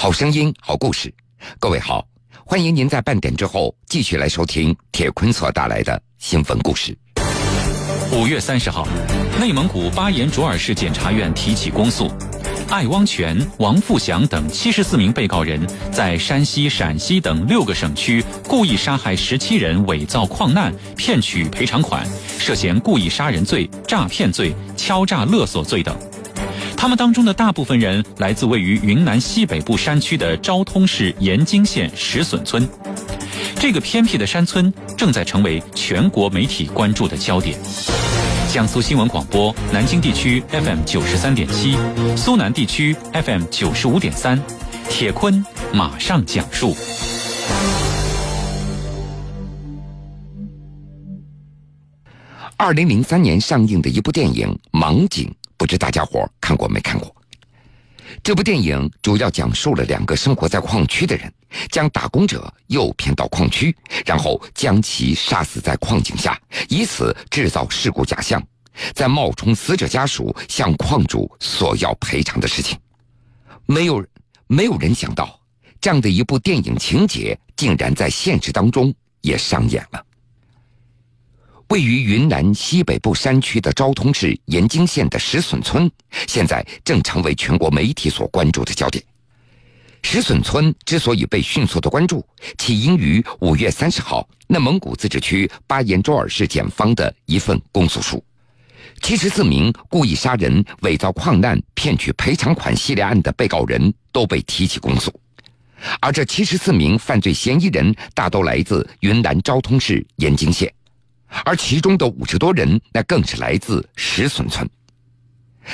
好声音，好故事。各位好，欢迎您在半点之后继续来收听铁坤所带来的新闻故事。五月三十号，内蒙古巴彦淖尔市检察院提起公诉，艾汪全、王富祥等七十四名被告人在山西、陕西等六个省区故意杀害十七人，伪造矿难骗取赔偿款，涉嫌故意杀人罪、诈骗罪、敲诈勒索罪等。他们当中的大部分人来自位于云南西北部山区的昭通市盐津县石笋村，这个偏僻的山村正在成为全国媒体关注的焦点。江苏新闻广播南京地区 FM 九十三点七，苏南地区 FM 九十五点三，铁坤马上讲述。二零零三年上映的一部电影《盲井》。不知大家伙看过没看过？这部电影主要讲述了两个生活在矿区的人，将打工者诱骗到矿区，然后将其杀死在矿井下，以此制造事故假象，再冒充死者家属向矿主索要赔偿的事情。没有，没有人想到，这样的一部电影情节竟然在现实当中也上演了。位于云南西北部山区的昭通市盐津县的石笋村，现在正成为全国媒体所关注的焦点。石笋村之所以被迅速的关注，起因于五月三十号内蒙古自治区巴彦淖尔市检方的一份公诉书：七十四名故意杀人、伪造矿难骗取赔偿款系列案的被告人都被提起公诉，而这七十四名犯罪嫌疑人大都来自云南昭通市盐津县。而其中的五十多人，那更是来自石笋村。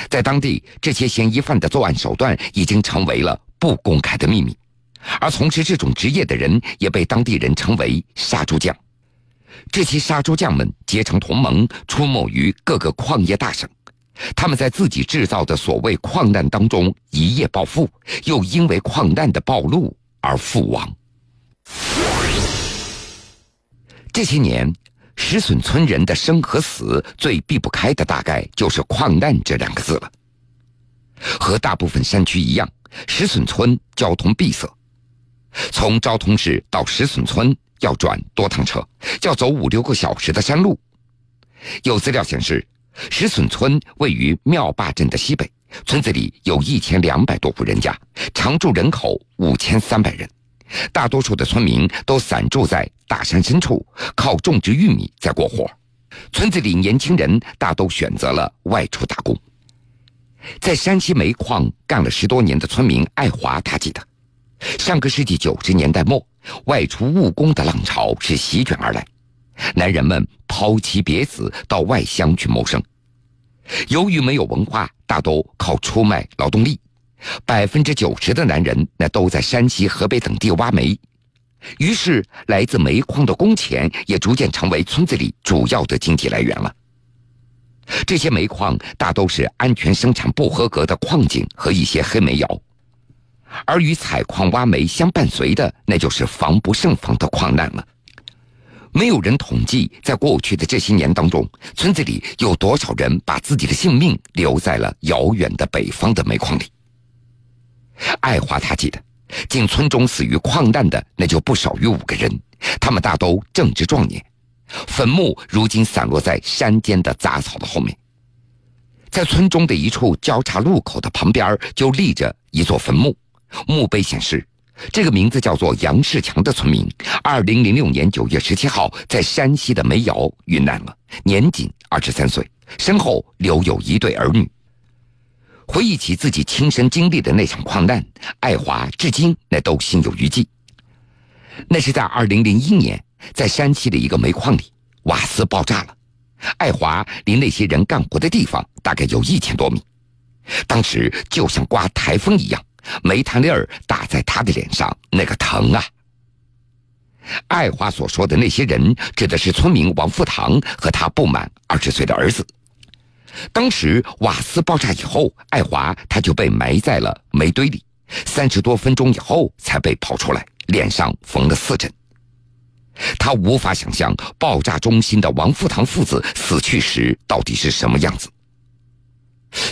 在当地，这些嫌疑犯的作案手段已经成为了不公开的秘密，而从事这种职业的人也被当地人称为“杀猪匠”。这些杀猪匠们结成同盟，出没于各个矿业大省。他们在自己制造的所谓矿难当中一夜暴富，又因为矿难的暴露而富亡。这些年。石笋村人的生和死最避不开的，大概就是“矿难”这两个字了。和大部分山区一样，石笋村交通闭塞，从昭通市到石笋村要转多趟车，要走五六个小时的山路。有资料显示，石笋村位于庙坝镇的西北，村子里有一千两百多户人家，常住人口五千三百人。大多数的村民都散住在大山深处，靠种植玉米在过活。村子里年轻人大都选择了外出打工。在山西煤矿干了十多年的村民爱华，他记得，上个世纪九十年代末，外出务工的浪潮是席卷而来，男人们抛妻别子到外乡去谋生。由于没有文化，大都靠出卖劳动力。百分之九十的男人那都在山西、河北等地挖煤，于是来自煤矿的工钱也逐渐成为村子里主要的经济来源了。这些煤矿大都是安全生产不合格的矿井和一些黑煤窑，而与采矿挖煤相伴随的，那就是防不胜防的矿难了。没有人统计，在过去的这些年当中，村子里有多少人把自己的性命留在了遥远的北方的煤矿里。爱华他记得，进村中死于矿难的那就不少于五个人，他们大都正值壮年，坟墓如今散落在山间的杂草的后面。在村中的一处交叉路口的旁边，就立着一座坟墓，墓碑显示，这个名字叫做杨世强的村民，二零零六年九月十七号在山西的煤窑遇难了，年仅二十三岁，身后留有一对儿女。回忆起自己亲身经历的那场矿难，爱华至今那都心有余悸。那是在二零零一年，在山西的一个煤矿里，瓦斯爆炸了。爱华离那些人干活的地方大概有一千多米，当时就像刮台风一样，煤炭粒儿打在他的脸上，那个疼啊！爱华所说的那些人，指的是村民王富堂和他不满二十岁的儿子。当时瓦斯爆炸以后，爱华他就被埋在了煤堆里，三十多分钟以后才被刨出来，脸上缝了四针。他无法想象爆炸中心的王富堂父子死去时到底是什么样子。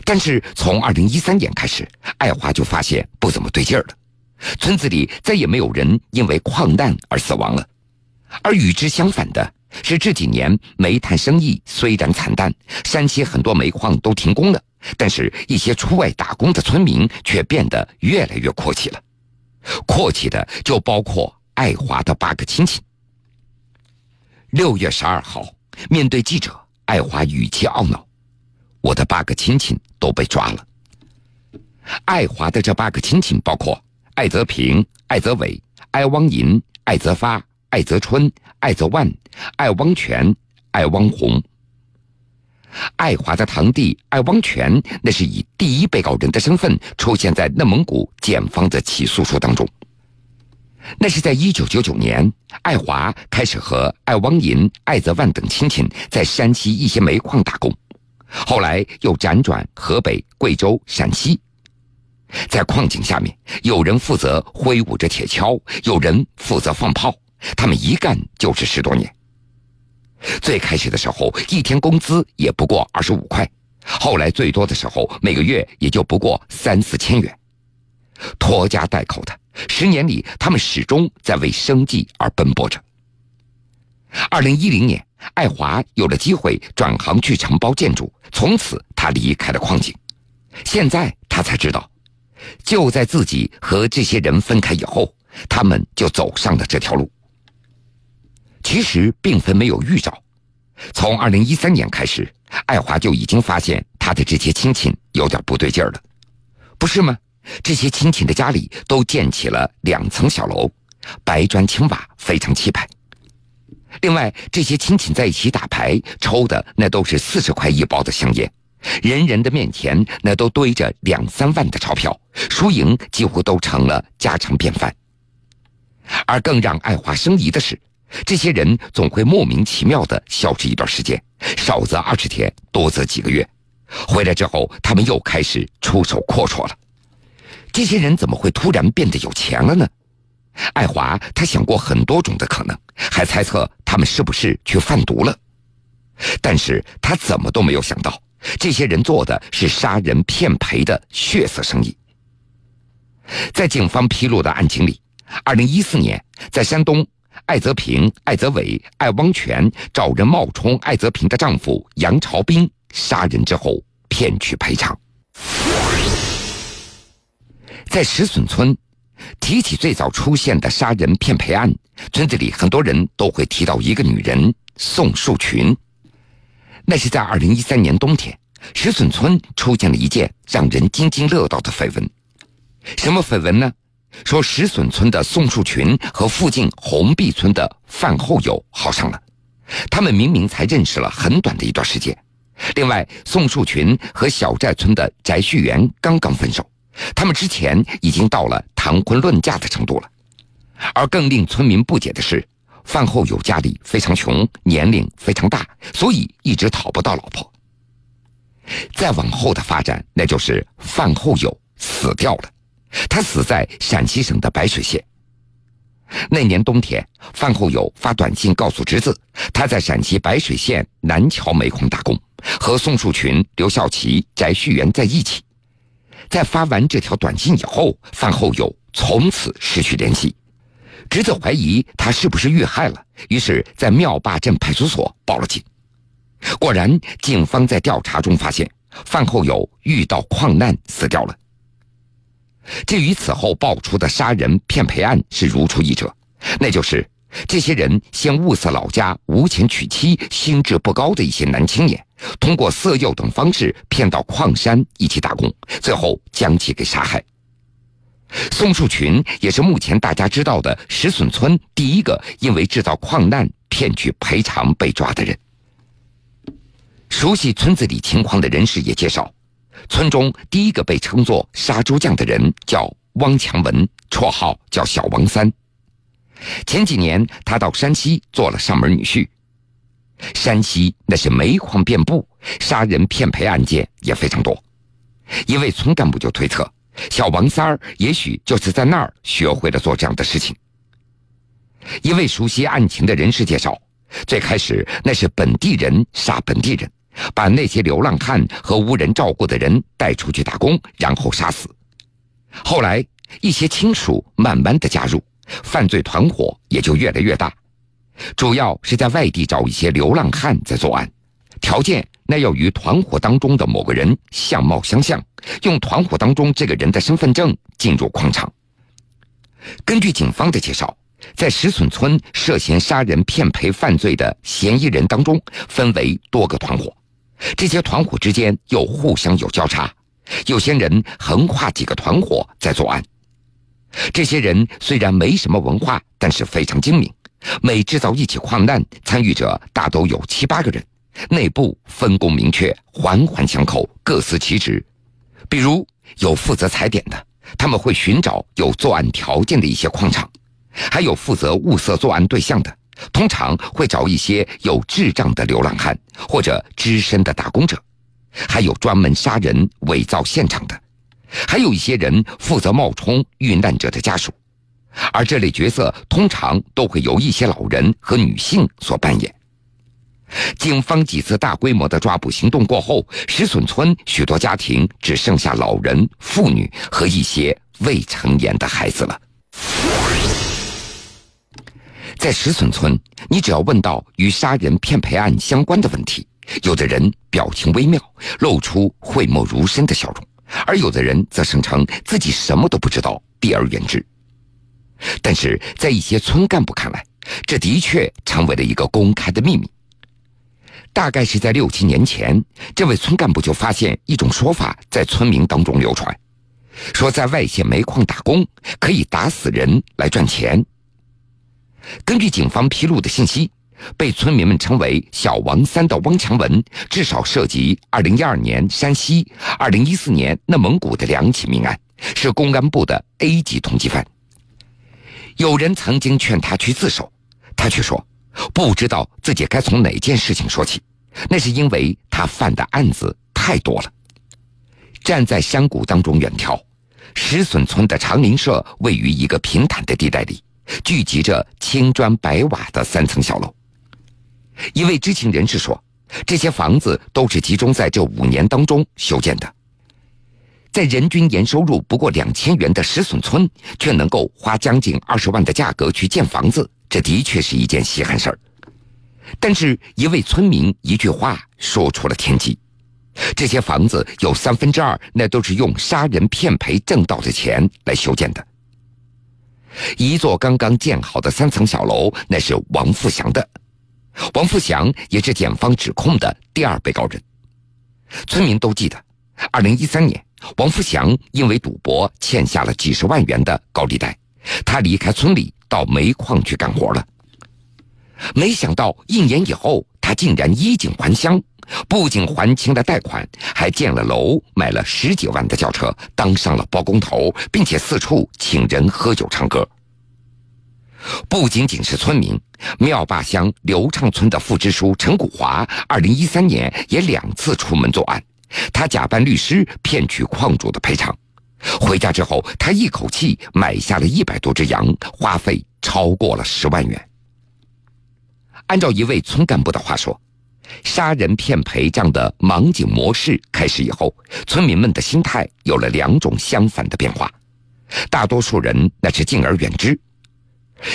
但是从二零一三年开始，爱华就发现不怎么对劲儿了。村子里再也没有人因为矿难而死亡了。而与之相反的是，这几年煤炭生意虽然惨淡，山西很多煤矿都停工了，但是一些出外打工的村民却变得越来越阔气了。阔气的就包括爱华的八个亲戚。六月十二号，面对记者，爱华语气懊恼：“我的八个亲戚都被抓了。”爱华的这八个亲戚包括艾泽平、艾泽伟、艾汪银、艾泽发、艾泽春、艾泽万、艾汪全、艾汪红。爱华的堂弟艾汪全，那是以第一被告人的身份出现在内蒙古检方的起诉书当中。那是在一九九九年，爱华开始和艾汪银、艾泽万等亲戚在山西一些煤矿打工，后来又辗转河北、贵州、陕西。在矿井下面，有人负责挥舞着铁锹，有人负责放炮，他们一干就是十多年。最开始的时候，一天工资也不过二十五块，后来最多的时候，每个月也就不过三四千元。拖家带口的，十年里，他们始终在为生计而奔波着。二零一零年，爱华有了机会转行去承包建筑，从此他离开了矿井。现在他才知道，就在自己和这些人分开以后，他们就走上了这条路。其实并非没有预兆，从二零一三年开始，爱华就已经发现他的这些亲戚有点不对劲儿了，不是吗？这些亲戚的家里都建起了两层小楼，白砖青瓦，非常气派。另外，这些亲戚在一起打牌，抽的那都是四十块一包的香烟，人人的面前那都堆着两三万的钞票，输赢几乎都成了家常便饭。而更让爱华生疑的是，这些人总会莫名其妙的消失一段时间，少则二十天，多则几个月，回来之后，他们又开始出手阔绰了。这些人怎么会突然变得有钱了呢？爱华他想过很多种的可能，还猜测他们是不是去贩毒了。但是他怎么都没有想到，这些人做的是杀人骗赔的血色生意。在警方披露的案情里，二零一四年在山东，艾泽平、艾泽伟、艾汪全找人冒充艾泽平的丈夫杨朝兵杀人之后骗取赔偿。在石笋村，提起最早出现的杀人骗赔案，村子里很多人都会提到一个女人宋树群。那是在二零一三年冬天，石笋村出现了一件让人津津乐道的绯闻。什么绯闻呢？说石笋村的宋树群和附近红壁村的范后友好上了。他们明明才认识了很短的一段时间。另外，宋树群和小寨村的翟旭元刚刚分手。他们之前已经到了谈婚论嫁的程度了，而更令村民不解的是，范后友家里非常穷，年龄非常大，所以一直讨不到老婆。再往后的发展，那就是饭后友死掉了，他死在陕西省的白水县。那年冬天，范后友发短信告诉侄子，他在陕西白水县南桥煤矿打工，和宋树群、刘孝奇、翟旭元在一起。在发完这条短信以后，范后友从此失去联系。侄子怀疑他是不是遇害了，于是，在庙坝镇派出所报了警。果然，警方在调查中发现，范后友遇到矿难死掉了。至于此后爆出的杀人骗赔案，是如出一辙，那就是这些人先物色老家无钱娶妻、心智不高的一些男青年。通过色诱等方式骗到矿山一起打工，最后将其给杀害。宋树群也是目前大家知道的石笋村第一个因为制造矿难骗取赔偿被抓的人。熟悉村子里情况的人士也介绍，村中第一个被称作“杀猪匠”的人叫汪强文，绰号叫小王三。前几年他到山西做了上门女婿。山西那是煤矿遍布，杀人骗赔案件也非常多。一位村干部就推测，小王三儿也许就是在那儿学会了做这样的事情。一位熟悉案情的人士介绍，最开始那是本地人杀本地人，把那些流浪汉和无人照顾的人带出去打工，然后杀死。后来一些亲属慢慢的加入，犯罪团伙也就越来越大。主要是在外地找一些流浪汉在作案，条件那要与团伙当中的某个人相貌相像，用团伙当中这个人的身份证进入矿场。根据警方的介绍，在石笋村涉嫌杀人骗赔犯罪的嫌疑人当中，分为多个团伙，这些团伙之间又互相有交叉，有些人横跨几个团伙在作案。这些人虽然没什么文化，但是非常精明。每制造一起矿难，参与者大都有七八个人，内部分工明确，环环相扣，各司其职。比如有负责踩点的，他们会寻找有作案条件的一些矿场；还有负责物色作案对象的，通常会找一些有智障的流浪汉或者资深的打工者；还有专门杀人伪造现场的；还有一些人负责冒充遇难者的家属。而这类角色通常都会由一些老人和女性所扮演。警方几次大规模的抓捕行动过后，石笋村许多家庭只剩下老人、妇女和一些未成年的孩子了。在石笋村，你只要问到与杀人骗赔案相关的问题，有的人表情微妙，露出讳莫如深的笑容，而有的人则声称自己什么都不知道，避而远之。但是在一些村干部看来，这的确成为了一个公开的秘密。大概是在六七年前，这位村干部就发现一种说法在村民当中流传，说在外县煤矿打工可以打死人来赚钱。根据警方披露的信息，被村民们称为“小王三”的汪强文，至少涉及2012年山西、2014年内蒙古的两起命案，是公安部的 A 级通缉犯。有人曾经劝他去自首，他却说不知道自己该从哪件事情说起。那是因为他犯的案子太多了。站在山谷当中远眺，石笋村的长林社位于一个平坦的地带里，聚集着青砖白瓦的三层小楼。一位知情人士说，这些房子都是集中在这五年当中修建的。在人均年收入不过两千元的石笋村，却能够花将近二十万的价格去建房子，这的确是一件稀罕事儿。但是，一位村民一句话说出了天机：这些房子有三分之二那都是用杀人骗赔挣到的钱来修建的。一座刚刚建好的三层小楼，那是王富祥的。王富祥也是检方指控的第二被告人。村民都记得，二零一三年。王富祥因为赌博欠下了几十万元的高利贷，他离开村里到煤矿去干活了。没想到一年以后，他竟然衣锦还乡，不仅还清了贷款，还建了楼，买了十几万的轿车，当上了包工头，并且四处请人喝酒唱歌。不仅仅是村民，庙坝乡刘畅村的副支书陈谷华，二零一三年也两次出门作案。他假扮律师骗取矿主的赔偿，回家之后，他一口气买下了一百多只羊，花费超过了十万元。按照一位村干部的话说，杀人骗赔这样的盲井模式开始以后，村民们的心态有了两种相反的变化。大多数人那是敬而远之。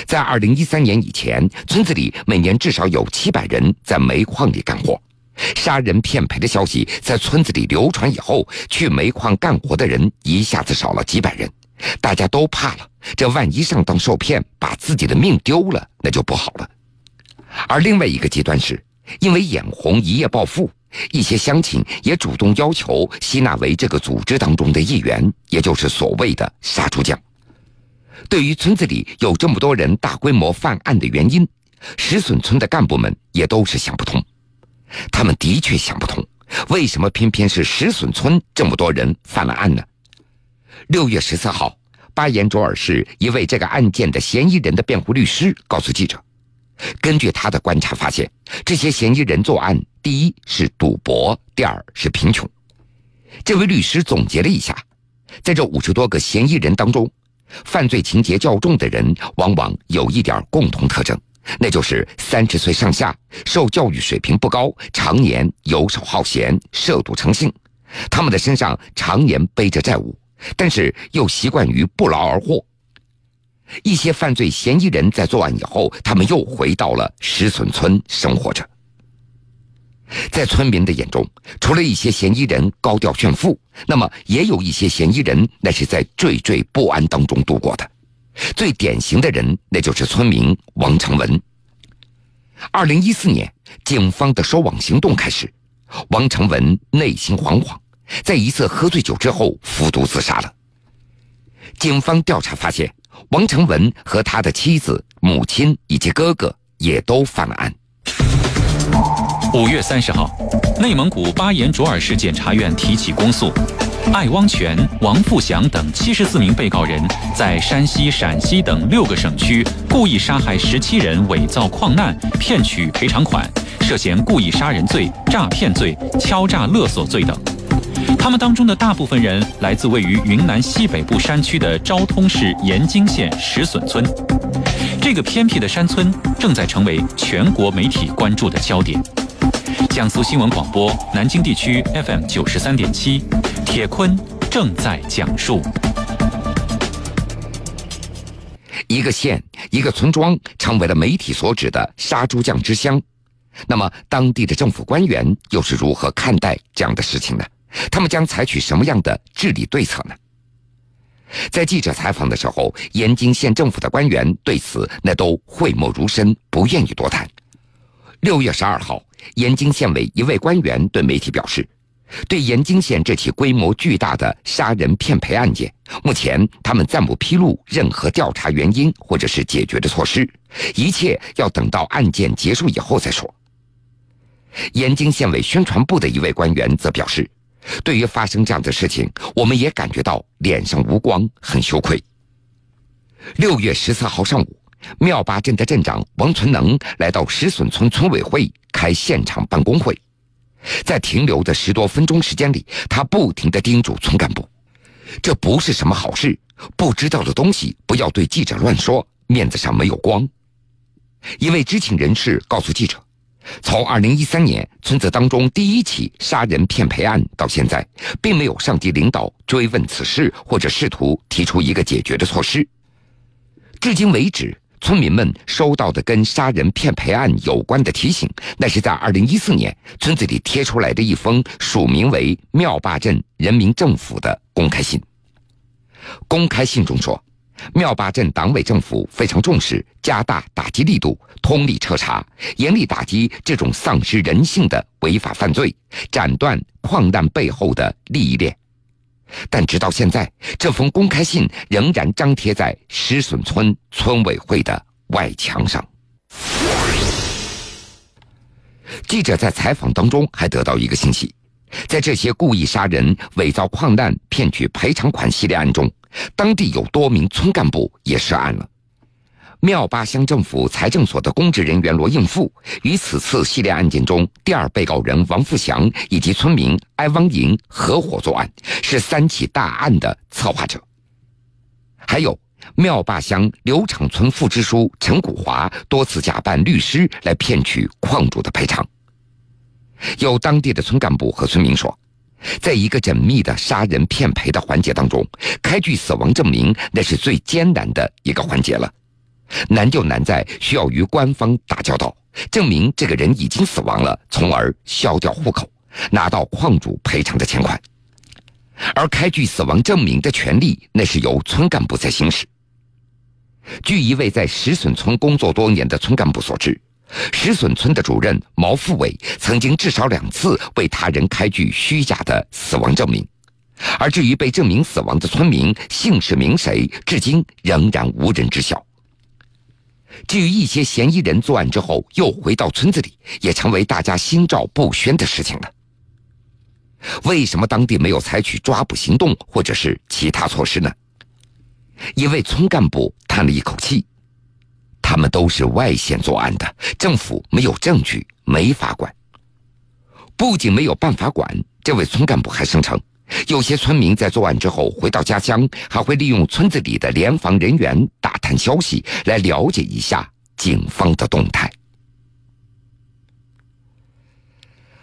在二零一三年以前，村子里每年至少有七百人在煤矿里干活。杀人骗赔的消息在村子里流传以后，去煤矿干活的人一下子少了几百人，大家都怕了。这万一上当受骗，把自己的命丢了，那就不好了。而另外一个极端是，因为眼红一夜暴富，一些乡亲也主动要求吸纳为这个组织当中的一员，也就是所谓的“杀猪匠”。对于村子里有这么多人大规模犯案的原因，石笋村的干部们也都是想不通。他们的确想不通，为什么偏偏是石笋村这么多人犯了案呢？六月十四号，巴彦卓尔市一位这个案件的嫌疑人的辩护律师告诉记者，根据他的观察发现，这些嫌疑人作案，第一是赌博，第二是贫穷。这位律师总结了一下，在这五十多个嫌疑人当中，犯罪情节较重的人往往有一点共同特征。那就是三十岁上下，受教育水平不高，常年游手好闲，涉赌成性。他们的身上常年背着债务，但是又习惯于不劳而获。一些犯罪嫌疑人在作案以后，他们又回到了石笋村生活着。在村民的眼中，除了一些嫌疑人高调炫富，那么也有一些嫌疑人那是在惴惴不安当中度过的。最典型的人，那就是村民王成文。二零一四年，警方的收网行动开始，王成文内心惶惶，在一次喝醉酒之后服毒自杀了。警方调查发现，王成文和他的妻子、母亲以及哥哥也都犯了案。五月三十号，内蒙古巴彦淖尔市检察院提起公诉，艾汪全、王富祥等七十四名被告人在山西、陕西等六个省区故意杀害十七人，伪造矿难骗取赔偿款，涉嫌故意杀人罪、诈骗罪、敲诈勒索罪等。他们当中的大部分人来自位于云南西北部山区的昭通市盐津县石笋村，这个偏僻的山村正在成为全国媒体关注的焦点。江苏新闻广播南京地区 FM 九十三点七，铁坤正在讲述。一个县、一个村庄成为了媒体所指的“杀猪匠之乡”，那么当地的政府官员又是如何看待这样的事情呢？他们将采取什么样的治理对策呢？在记者采访的时候，盐津县政府的官员对此那都讳莫如深，不愿意多谈。六月十二号，盐津县委一位官员对媒体表示，对盐津县这起规模巨大的杀人骗赔案件，目前他们暂不披露任何调查原因或者是解决的措施，一切要等到案件结束以后再说。盐津县委宣传部的一位官员则表示，对于发生这样的事情，我们也感觉到脸上无光，很羞愧。六月十四号上午。庙坝镇的镇长王存能来到石笋村村委会开现场办公会，在停留的十多分钟时间里，他不停地叮嘱村干部：“这不是什么好事，不知道的东西不要对记者乱说，面子上没有光。”一位知情人士告诉记者：“从2013年村子当中第一起杀人骗赔案到现在，并没有上级领导追问此事，或者试图提出一个解决的措施。至今为止。”村民们收到的跟杀人骗赔案有关的提醒，那是在二零一四年村子里贴出来的一封署名为“庙坝镇人民政府”的公开信。公开信中说，庙坝镇党委政府非常重视，加大打击力度，通力彻查，严厉打击这种丧失人性的违法犯罪，斩断矿难背后的利益链。但直到现在，这封公开信仍然张贴在石笋村村委会的外墙上。记者在采访当中还得到一个信息：在这些故意杀人、伪造矿难骗取赔偿款系列案中，当地有多名村干部也涉案了。庙坝乡政府财政所的公职人员罗应富与此次系列案件中第二被告人王富祥以及村民艾汪莹合伙作案，是三起大案的策划者。还有庙坝乡刘场村副支书陈谷华多次假扮律师来骗取矿主的赔偿。有当地的村干部和村民说，在一个缜密的杀人骗赔的环节当中，开具死亡证明那是最艰难的一个环节了。难就难在需要与官方打交道，证明这个人已经死亡了，从而消掉户口，拿到矿主赔偿的钱款。而开具死亡证明的权利，那是由村干部在行使。据一位在石笋村工作多年的村干部所知，石笋村的主任毛富伟曾经至少两次为他人开具虚假的死亡证明，而至于被证明死亡的村民姓氏名谁，至今仍然无人知晓。至于一些嫌疑人作案之后又回到村子里，也成为大家心照不宣的事情了。为什么当地没有采取抓捕行动或者是其他措施呢？一位村干部叹了一口气：“他们都是外县作案的政府没有证据没法管。不仅没有办法管这位村干部还声称有些村民在作案之后回到家乡还会利用村子里的联防人员打探消息来了解一下警方的动态。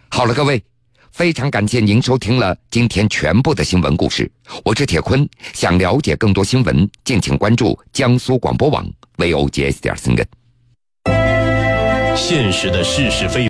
好了各位非常感谢您收听了今天全部的新闻故事。我是铁坤想了解更多新闻敬请关注江苏广播网。vogs 点儿森根现实的是是非